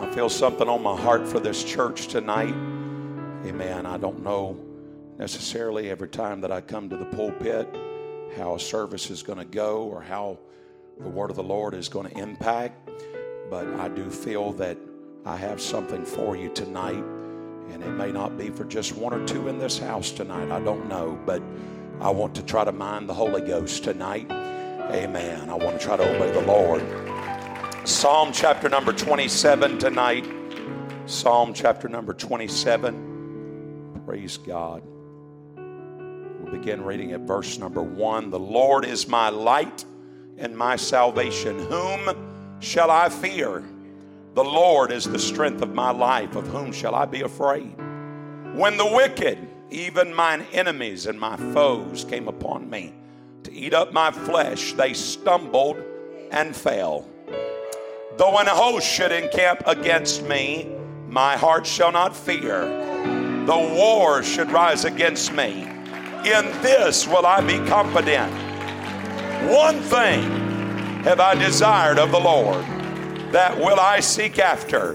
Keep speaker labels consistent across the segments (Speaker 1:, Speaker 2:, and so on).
Speaker 1: I feel something on my heart for this church tonight. Amen. I don't know necessarily every time that I come to the pulpit how a service is going to go or how the word of the Lord is going to impact, but I do feel that I have something for you tonight. And it may not be for just one or two in this house tonight. I don't know. But I want to try to mind the Holy Ghost tonight. Amen. I want to try to obey the Lord. Psalm chapter number 27 tonight. Psalm chapter number 27. Praise God. We'll begin reading at verse number 1. The Lord is my light and my salvation. Whom shall I fear? The Lord is the strength of my life. Of whom shall I be afraid? When the wicked, even mine enemies and my foes, came upon me to eat up my flesh, they stumbled and fell. Though an host should encamp against me, my heart shall not fear. Though war should rise against me, in this will I be confident. One thing have I desired of the Lord, that will I seek after,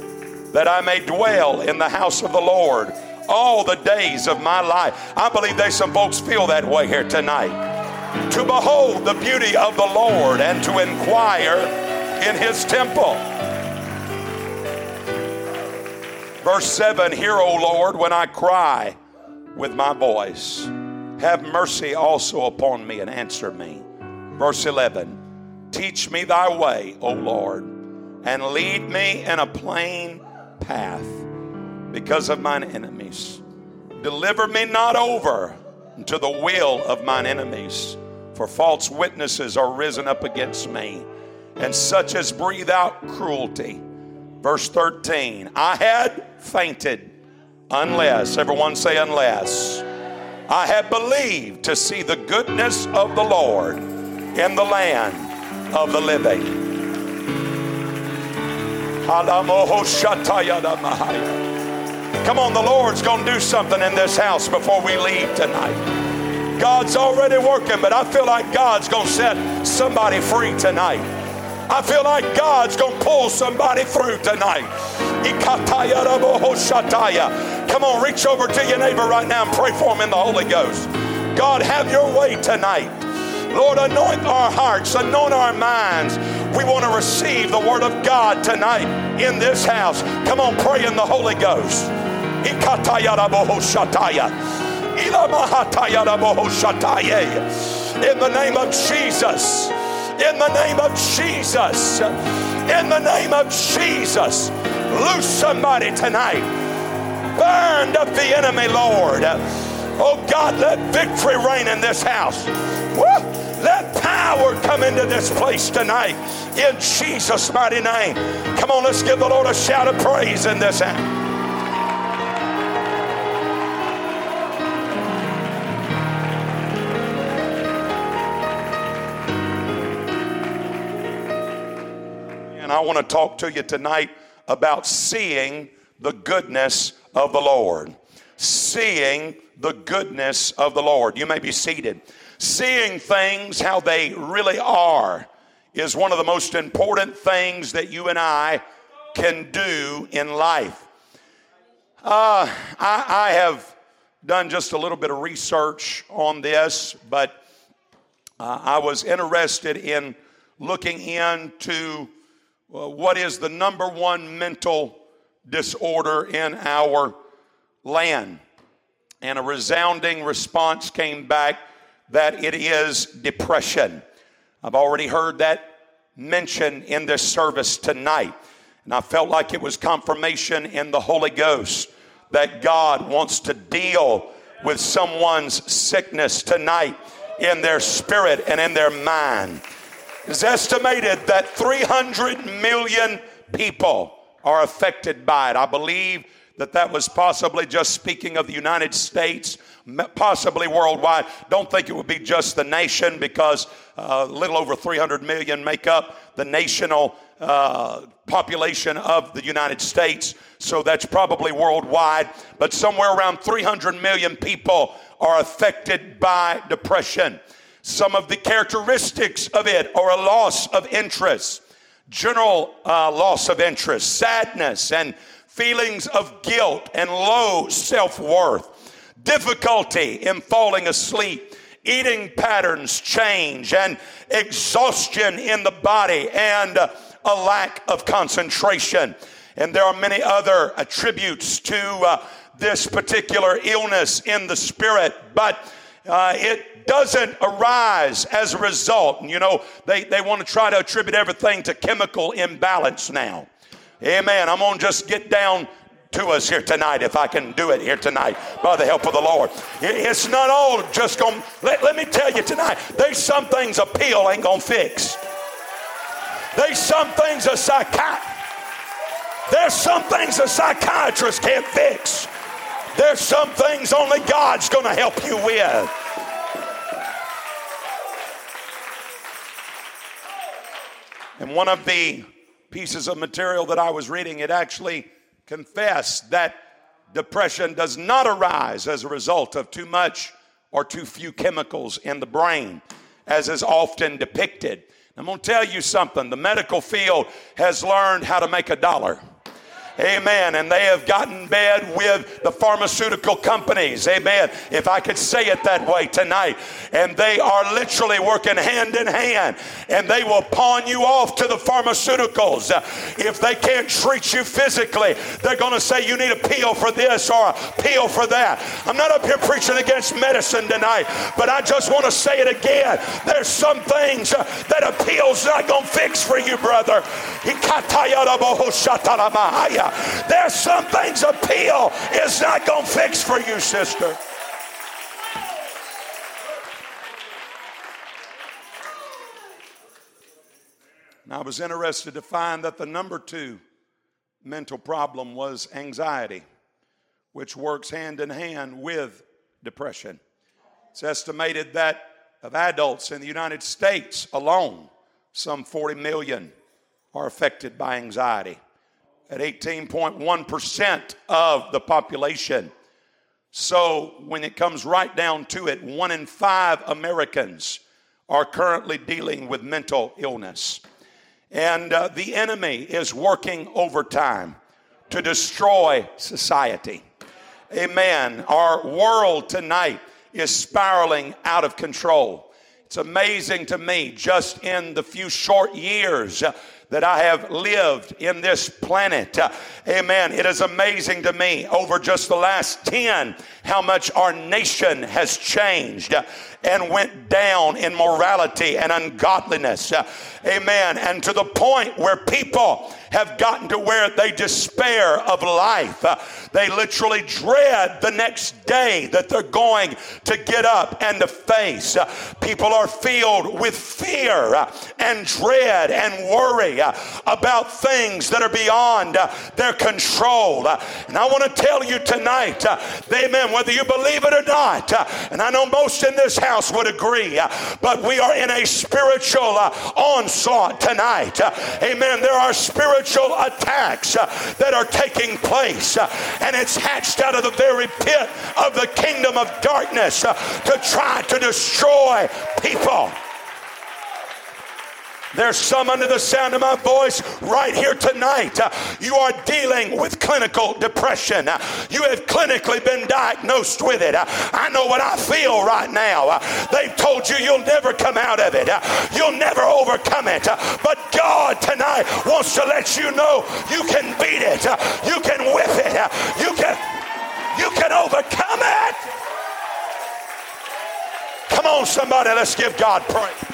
Speaker 1: that I may dwell in the house of the Lord all the days of my life. I believe there's some folks feel that way here tonight. To behold the beauty of the Lord and to inquire in his temple. Verse 7 Hear, O Lord, when I cry with my voice. Have mercy also upon me and answer me. Verse 11 Teach me thy way, O Lord, and lead me in a plain path because of mine enemies. Deliver me not over to the will of mine enemies, for false witnesses are risen up against me and such as breathe out cruelty. Verse 13 I had fainted unless, everyone say, unless I had believed to see the goodness of the Lord in the land of the living. Come on, the Lord's going to do something in this house before we leave tonight. God's already working, but I feel like God's going to set somebody free tonight. I feel like God's going to pull somebody through tonight. Come on, reach over to your neighbor right now and pray for him in the Holy Ghost. God, have your way tonight. Lord, anoint our hearts, anoint our minds. We want to receive the Word of God tonight in this house. Come on, pray in the Holy Ghost. In the name of Jesus in the name of Jesus. In the name of Jesus. Loose somebody tonight. Bind up the enemy, Lord. Oh God, let victory reign in this house. Woo! Let power come into this place tonight in Jesus' mighty name. Come on, let's give the Lord a shout of praise in this house. I want to talk to you tonight about seeing the goodness of the Lord. Seeing the goodness of the Lord. You may be seated. Seeing things how they really are is one of the most important things that you and I can do in life. Uh, I, I have done just a little bit of research on this, but uh, I was interested in looking into what is the number one mental disorder in our land. And a resounding response came back that it is depression. I've already heard that mentioned in this service tonight. And I felt like it was confirmation in the Holy Ghost that God wants to deal with someone's sickness tonight in their spirit and in their mind. It's estimated that 300 million people are affected by it. I believe that that was possibly just speaking of the United States, possibly worldwide. Don't think it would be just the nation because uh, a little over 300 million make up the national uh, population of the United States. So that's probably worldwide. But somewhere around 300 million people are affected by depression. Some of the characteristics of it are a loss of interest, general uh, loss of interest, sadness, and feelings of guilt and low self worth, difficulty in falling asleep, eating patterns change, and exhaustion in the body, and a lack of concentration. And there are many other attributes to uh, this particular illness in the spirit, but uh, it doesn't arise as a result. And You know, they, they want to try to attribute everything to chemical imbalance now. Amen. I'm going to just get down to us here tonight if I can do it here tonight by the help of the Lord. It's not all just going let, let me tell you tonight, there's some things a pill ain't going to fix. There's some things a psychiatrist there's some things a psychiatrist can't fix. There's some things only God's going to help you with. And one of the pieces of material that I was reading, it actually confessed that depression does not arise as a result of too much or too few chemicals in the brain, as is often depicted. I'm going to tell you something the medical field has learned how to make a dollar. Amen. And they have gotten bed with the pharmaceutical companies. Amen. If I could say it that way tonight. And they are literally working hand in hand. And they will pawn you off to the pharmaceuticals. If they can't treat you physically, they're going to say you need a pill for this or a pill for that. I'm not up here preaching against medicine tonight, but I just want to say it again. There's some things that a pill's not going to fix for you, brother. There's some things a pill is not going to fix for you, sister. And I was interested to find that the number two mental problem was anxiety, which works hand in hand with depression. It's estimated that of adults in the United States alone, some 40 million are affected by anxiety at 18.1% of the population. So, when it comes right down to it, one in five Americans are currently dealing with mental illness. And uh, the enemy is working overtime to destroy society. Amen. Our world tonight is spiraling out of control. It's amazing to me, just in the few short years that I have lived in this planet. Uh, amen. It is amazing to me over just the last 10 how much our nation has changed and went down in morality and ungodliness. Amen. And to the point where people have gotten to where they despair of life. They literally dread the next day that they're going to get up and to face. People are filled with fear and dread and worry about things that are beyond their control. And I want to tell you tonight, amen, whether you believe it or not, and I know most in this house would agree, but we are in a spiritual uh, onslaught tonight. Amen. There are spiritual attacks uh, that are taking place, uh, and it's hatched out of the very pit of the kingdom of darkness to try to destroy people. There's some under the sound of my voice right here tonight. Uh, you are dealing with clinical depression. Uh, you have clinically been diagnosed with it. Uh, I know what I feel right now. They've told you you'll never come out of it, you'll never overcome it. But God tonight wants to let you know you can beat it, you can whip it, you can, you can overcome it. Come on, somebody, let's give God praise.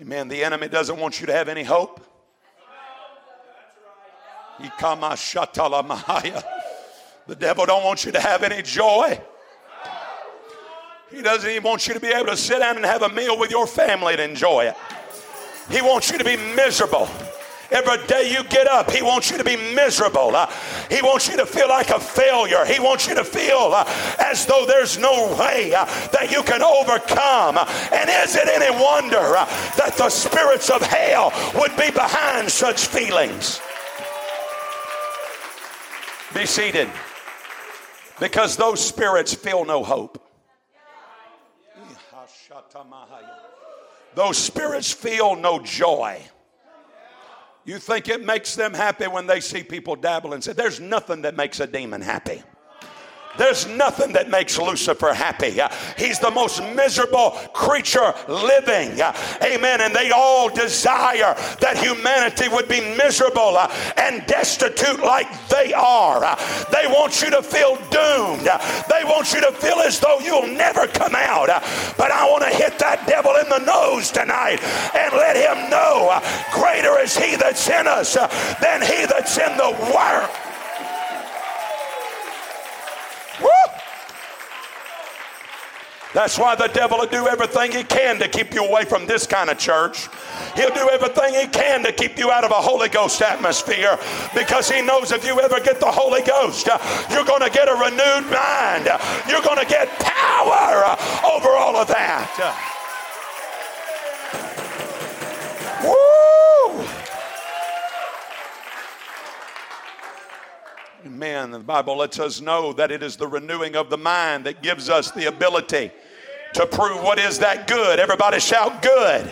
Speaker 1: Amen. The enemy doesn't want you to have any hope. The devil don't want you to have any joy. He doesn't even want you to be able to sit down and have a meal with your family and enjoy it. He wants you to be miserable. Every day you get up, He wants you to be miserable. Uh, he wants you to feel like a failure. He wants you to feel uh, as though there's no way uh, that you can overcome. And is it any wonder that the spirits of hell would be behind such feelings? Be seated. Because those spirits feel no hope. Those spirits feel no joy. You think it makes them happy when they see people dabble and say, There's nothing that makes a demon happy. There's nothing that makes Lucifer happy. Uh, he's the most miserable creature living. Uh, amen. And they all desire that humanity would be miserable uh, and destitute like they are. They want you to feel doomed. They want you to feel as though you'll never come out. But I want to hit that devil in the nose tonight and let him know greater is he that's in us than he that's in the world. That's why the devil will do everything he can to keep you away from this kind of church. He'll do everything he can to keep you out of a Holy Ghost atmosphere because he knows if you ever get the Holy Ghost, uh, you're going to get a renewed mind. You're going to get power over all of that. Woo! Amen. The Bible lets us know that it is the renewing of the mind that gives us the ability to prove what is that good. Everybody shout good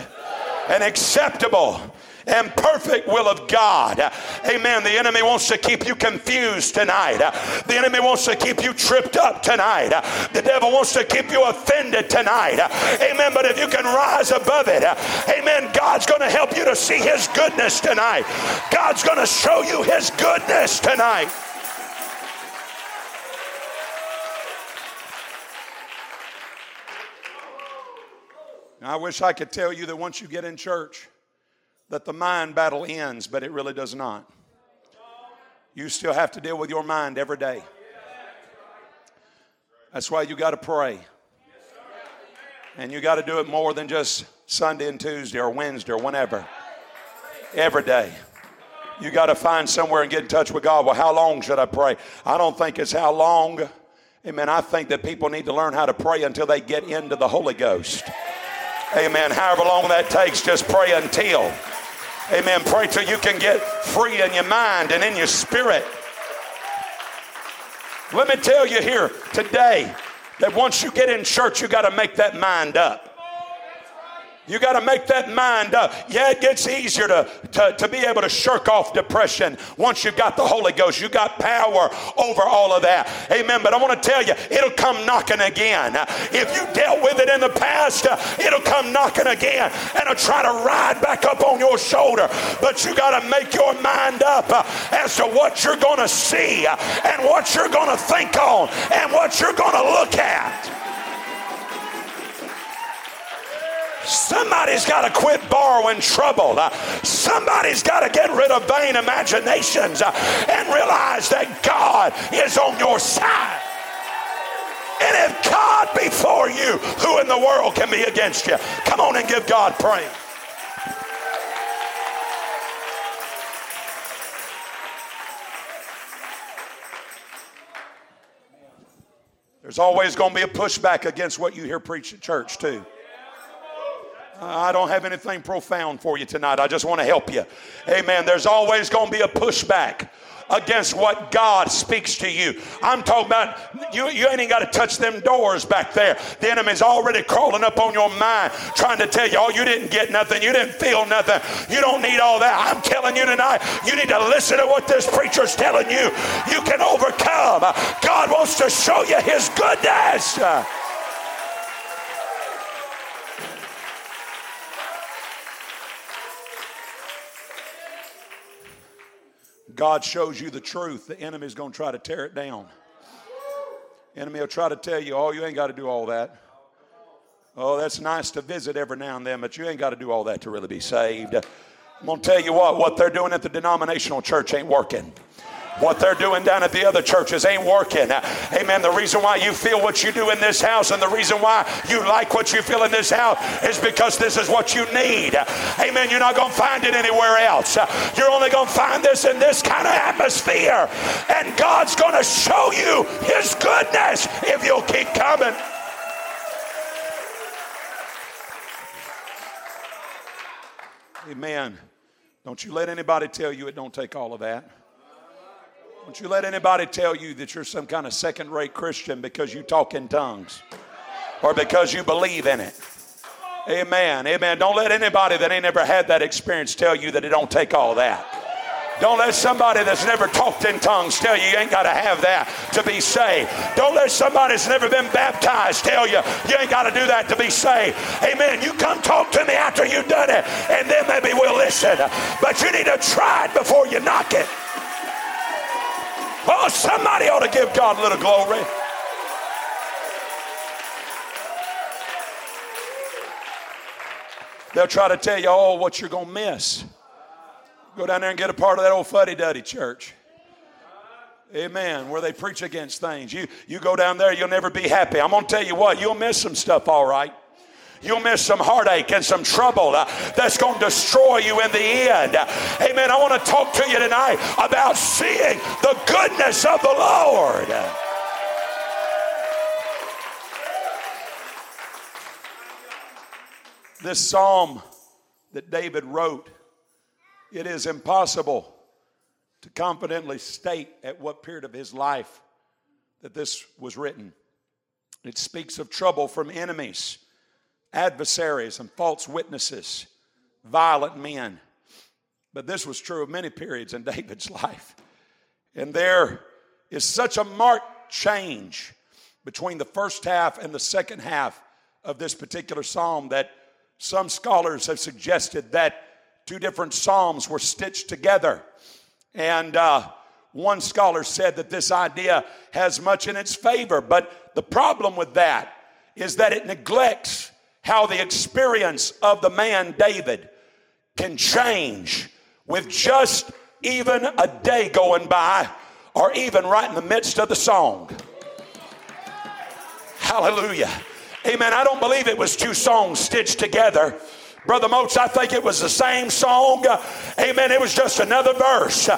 Speaker 1: and acceptable and perfect will of God. Amen. The enemy wants to keep you confused tonight. The enemy wants to keep you tripped up tonight. The devil wants to keep you offended tonight. Amen. But if you can rise above it, amen, God's going to help you to see his goodness tonight. God's going to show you his goodness tonight. I wish I could tell you that once you get in church, that the mind battle ends, but it really does not. You still have to deal with your mind every day. That's why you got to pray. And you got to do it more than just Sunday and Tuesday or Wednesday or whenever. Every day. You got to find somewhere and get in touch with God. Well, how long should I pray? I don't think it's how long. Amen. I think that people need to learn how to pray until they get into the Holy Ghost. Amen. However long that takes, just pray until. Amen. Pray till you can get free in your mind and in your spirit. Let me tell you here today that once you get in church, you got to make that mind up. You got to make that mind up. Yeah, it gets easier to, to, to be able to shirk off depression once you've got the Holy Ghost. You got power over all of that. Amen. But I want to tell you, it'll come knocking again. If you dealt with it in the past, it'll come knocking again and it'll try to ride back up on your shoulder. But you got to make your mind up as to what you're going to see and what you're going to think on and what you're going to look at. Somebody's got to quit borrowing trouble. Uh, somebody's got to get rid of vain imaginations uh, and realize that God is on your side. And if God be for you, who in the world can be against you? Come on and give God praise. There's always going to be a pushback against what you hear preached at church, too. I don't have anything profound for you tonight. I just want to help you. Amen. There's always going to be a pushback against what God speaks to you. I'm talking about you, you ain't even got to touch them doors back there. The enemy's already crawling up on your mind, trying to tell you, oh, you didn't get nothing, you didn't feel nothing, you don't need all that. I'm telling you tonight, you need to listen to what this preacher's telling you. You can overcome. God wants to show you his goodness. God shows you the truth, the enemy's going to try to tear it down. Enemy will try to tell you, oh, you ain't got to do all that. Oh, that's nice to visit every now and then, but you ain't got to do all that to really be saved. I'm going to tell you what, what they're doing at the denominational church ain't working. What they're doing down at the other churches ain't working. Amen. The reason why you feel what you do in this house and the reason why you like what you feel in this house is because this is what you need. Amen. You're not going to find it anywhere else. You're only going to find this in this kind of atmosphere. And God's going to show you His goodness if you'll keep coming. Amen. Don't you let anybody tell you it don't take all of that. Don't you let anybody tell you that you're some kind of second rate Christian because you talk in tongues or because you believe in it. Amen. Amen. Don't let anybody that ain't ever had that experience tell you that it don't take all that. Don't let somebody that's never talked in tongues tell you you ain't got to have that to be saved. Don't let somebody that's never been baptized tell you you ain't got to do that to be saved. Amen. You come talk to me after you've done it, and then maybe we'll listen. But you need to try it before you knock it. Oh, somebody ought to give God a little glory. They'll try to tell you, oh, what you're going to miss. Go down there and get a part of that old fuddy duddy church. Amen. Where they preach against things. You, you go down there, you'll never be happy. I'm going to tell you what, you'll miss some stuff, all right. You'll miss some heartache and some trouble uh, that's going to destroy you in the end. Amen. I want to talk to you tonight about seeing the goodness of the Lord. This psalm that David wrote, it is impossible to confidently state at what period of his life that this was written. It speaks of trouble from enemies, adversaries, and false witnesses, violent men. But this was true of many periods in David's life. And there is such a marked change between the first half and the second half of this particular psalm that some scholars have suggested that two different psalms were stitched together. And uh, one scholar said that this idea has much in its favor, but the problem with that is that it neglects how the experience of the man David can change with just even a day going by or even right in the midst of the song. Hallelujah. Amen. I don't believe it was two songs stitched together. Brother Moats, I think it was the same song. Amen. It was just another verse.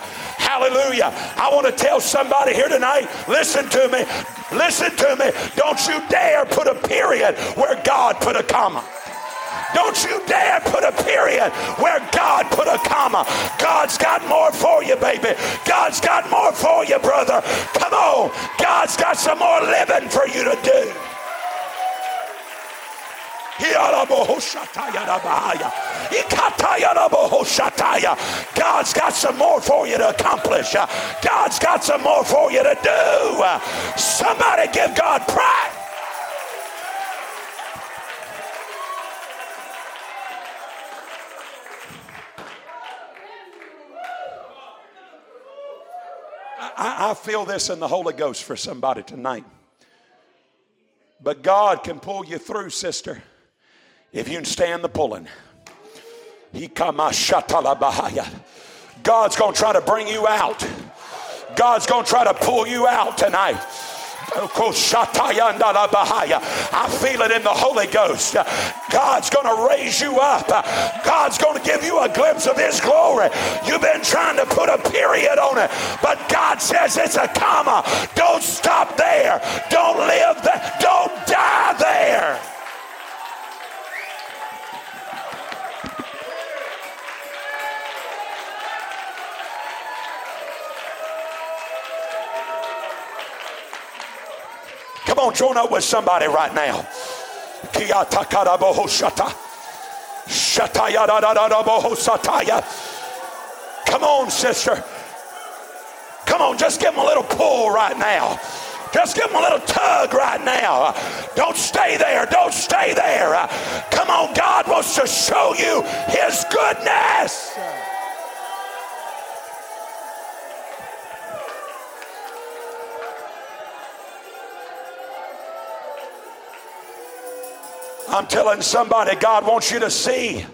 Speaker 1: Hallelujah. I want to tell somebody here tonight listen to me. Listen to me. Don't you dare put a period where God put a comma. Don't you dare put a period where God put a comma. God's got more for you, baby. God's got more for you, brother. Come on. God's got some more living for you to do. God's got some more for you to accomplish. God's got some more for you to do. Somebody give God praise. I, I, feel this in the Holy Ghost for somebody tonight. But God can pull you through, sister if you can stand the pulling. God's going to try to bring you out. God's going to try to pull you out tonight. I feel it in the Holy Ghost. God's going to raise you up. God's going to give you a glimpse of His glory. You've been trying to put a period on it, but God says it's a comma. Don't stop there. Don't live there. Don't die there. On, join up with somebody right now. Come on, sister. Come on, just give them a little pull right now. Just give them a little tug right now. Don't stay there. Don't stay there. Come on, God wants to show you His goodness. I'm telling somebody, God wants you to see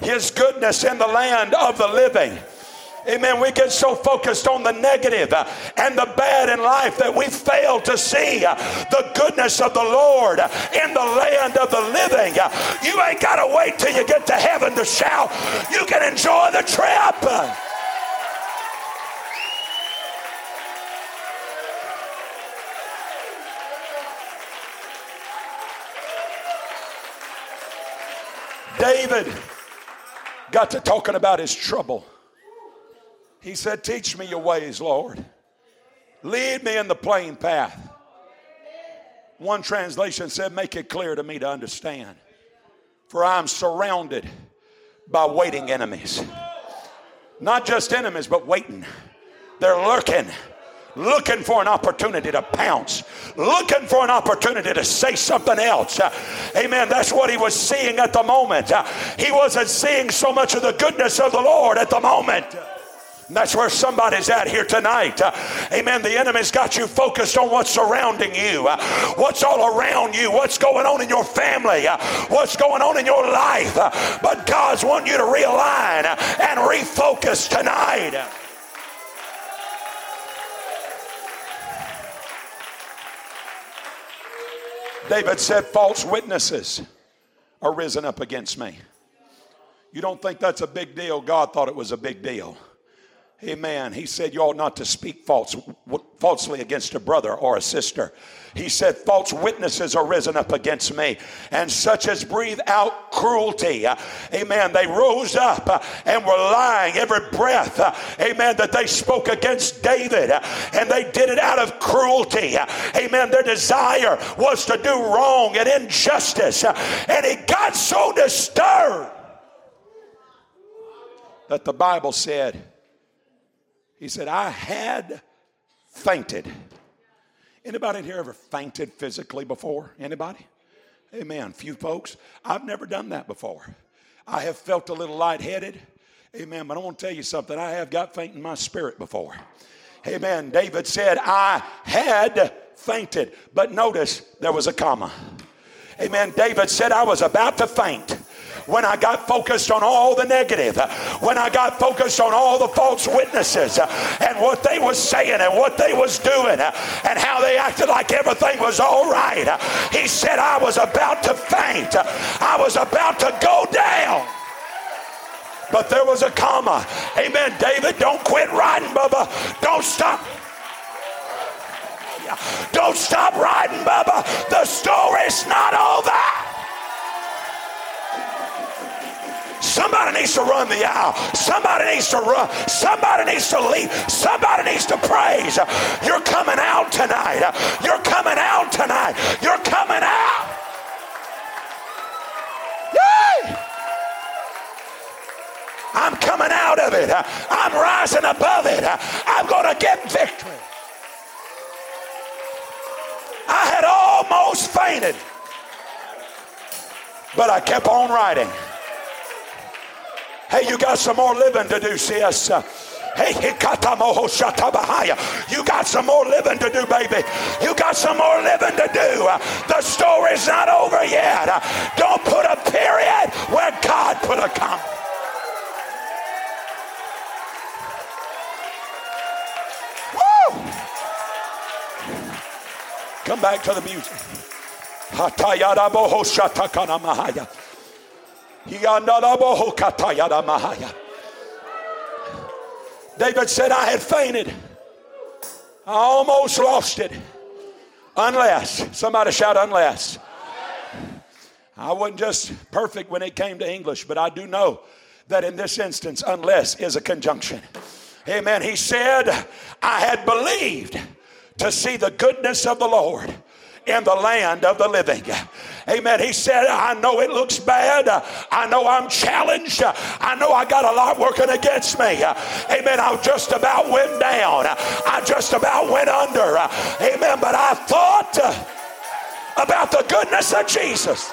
Speaker 1: His goodness in the land of the living. Amen. We get so focused on the uh, and the bad in life that we fail to see the goodness of the Lord in the land of the living. You ain't got to wait till you get to heaven to shout. You can enjoy the trip. David got to talking about his trouble. He said, Teach me your ways, Lord. Lead me in the plain path. One translation said, Make it clear to me to understand. For I am surrounded by waiting enemies. Not just enemies, but waiting. They're lurking looking for an opportunity to pounce, looking for an opportunity to say something else. Uh, amen. That's what he was seeing at the moment. Uh, he wasn't seeing so much of the goodness of the Lord at the moment. And that's where somebody's at here tonight. Uh, amen. The enemy's got you focused on what's surrounding you, uh, what's all around you, what's going on in your family, uh, what's going on in your life. Uh, but God's wanting you to realign and refocus tonight. David said, False witnesses are risen up against me. You don't think that's a big deal? God thought it was a big deal. Amen. He said, You ought not to speak false, falsely against a brother or a sister. He said, False witnesses are risen up against me, and such as breathe out cruelty. Amen. They rose up and were lying every breath. Amen. That they spoke against David, and they did it out of cruelty. Amen. Their desire was to do wrong and injustice, and he got so disturbed that the Bible said, he said, I had fainted. Anybody in here ever fainted physically before? Anybody? Amen. Few folks. I've never done that before. I have felt a little lightheaded. Amen. But I want to tell you something. I have got faint in my spirit before. Amen. David said, I had fainted. But notice there was a comma. Amen. David said, I was about to faint when I got focused on all the negative, when I got focused on all the false witnesses and what they was saying and what they was doing and how they acted like everything was all right. He said, I was about to faint. I was about to go down. But there was a comma. Amen. David, don't quit riding, Bubba. Don't stop. Don't stop riding, Bubba. The story's not over. Somebody needs to run the aisle. Somebody needs to run. Somebody needs to leave. Somebody needs to praise. You're coming out tonight. You're coming out tonight. You're coming out. Yay! I'm coming out of it. I'm rising above it. I'm going to get victory. I had almost fainted, but I kept on riding. Hey, you got some more living to do, sis. Hey, you got some more living to do, baby. You got some more living to do. The story's not over yet. Don't put a period where God put a comma. Woo! Come back to the music. David said, I had fainted. I almost lost it. Unless, somebody shout, unless. I wasn't just perfect when it came to English, but I do know that in this instance, unless is a conjunction. Amen. He said, I had believed to see the goodness of the Lord in the land of the living. Amen. He said, I know it looks bad. I know I'm challenged. I know I got a lot working against me. Amen. I just about went down. I just about went under. Amen. But I thought about the goodness of Jesus.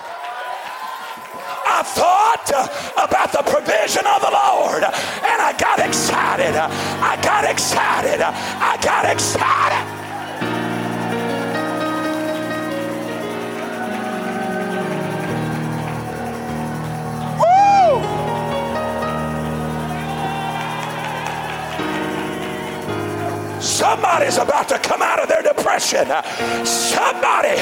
Speaker 1: I thought about the provision of the Lord and I got excited. I got excited. I got excited. Somebody's about to come out of their depression. Somebody,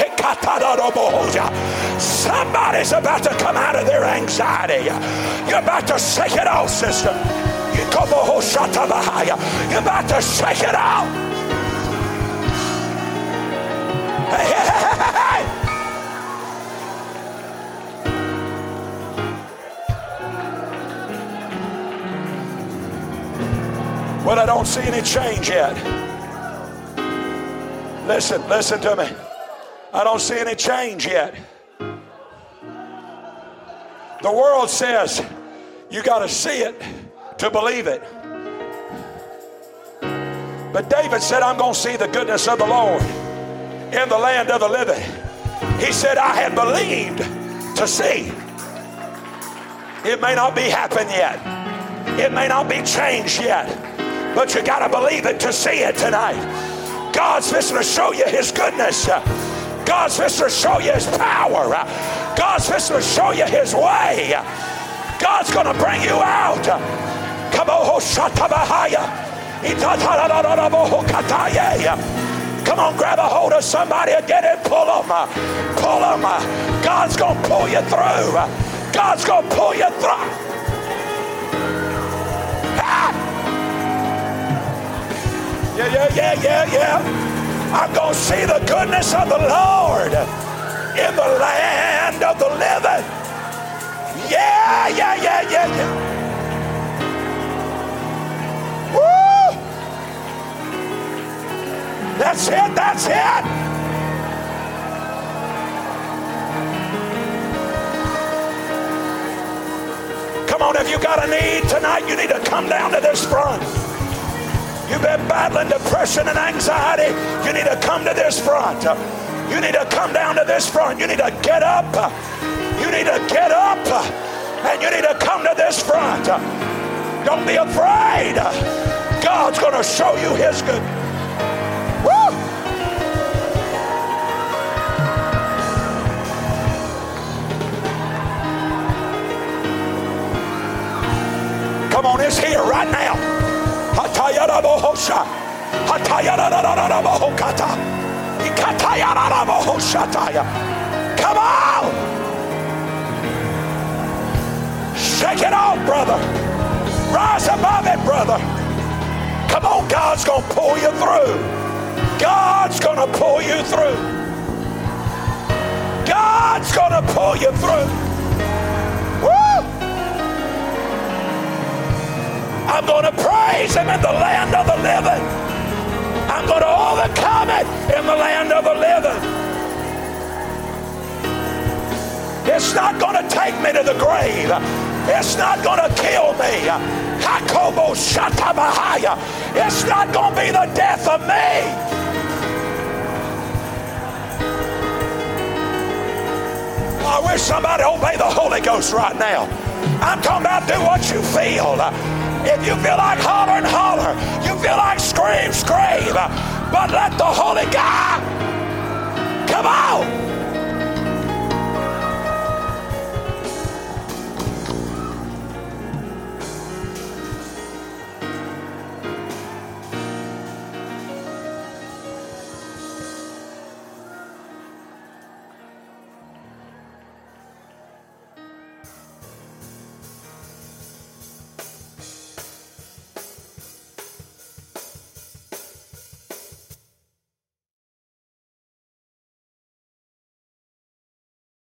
Speaker 1: somebody's about to come out of their anxiety. You're about to shake it off, sister. You're about to shake it off. Well, I don't see any change yet. Listen, listen to me. I don't see any change yet. The world says you got to see it to believe it. But David said, I'm going to see the goodness of the Lord in the land of the living. He said, I had believed to see. It may not be happened yet. It may not be changed yet. But you got to believe it to see it tonight. God's fixing to show you his goodness. God's fixing to show you his power. God's fixing to show you his way. God's going to bring you out. Come on, grab a hold of somebody and get it. Pull them. Pull them. God's going to pull you through. God's going to pull you through. Yeah, yeah, yeah. I'm going to see the goodness of the Lord in the land of the living. Yeah, yeah, yeah, yeah, yeah. Woo! That's it, that's it. Come on, if you got a need tonight, you need to come down to this front. You've been battling depression and anxiety, you need to come to this front. You need to come down to this front. You need to get up. You need to get up and you need to come to this front. Don't be afraid. God's going to show you his good. Come on! Shake it off, brother. Rise above it, brother. Come on, God's going to pull you through. God's going to pull you through. God's going to pull you through. I'm going to praise Him in the land of the living. I'm going to overcome it in the land of the living. It's not going to take me to the grave. It's not going to kill me. It's not going to be the death of me. I wish somebody obey the Holy Ghost right now. I'm talking about do what you feel. If you feel like holler and holler, you feel like scream, scream. But let the Holy God come out.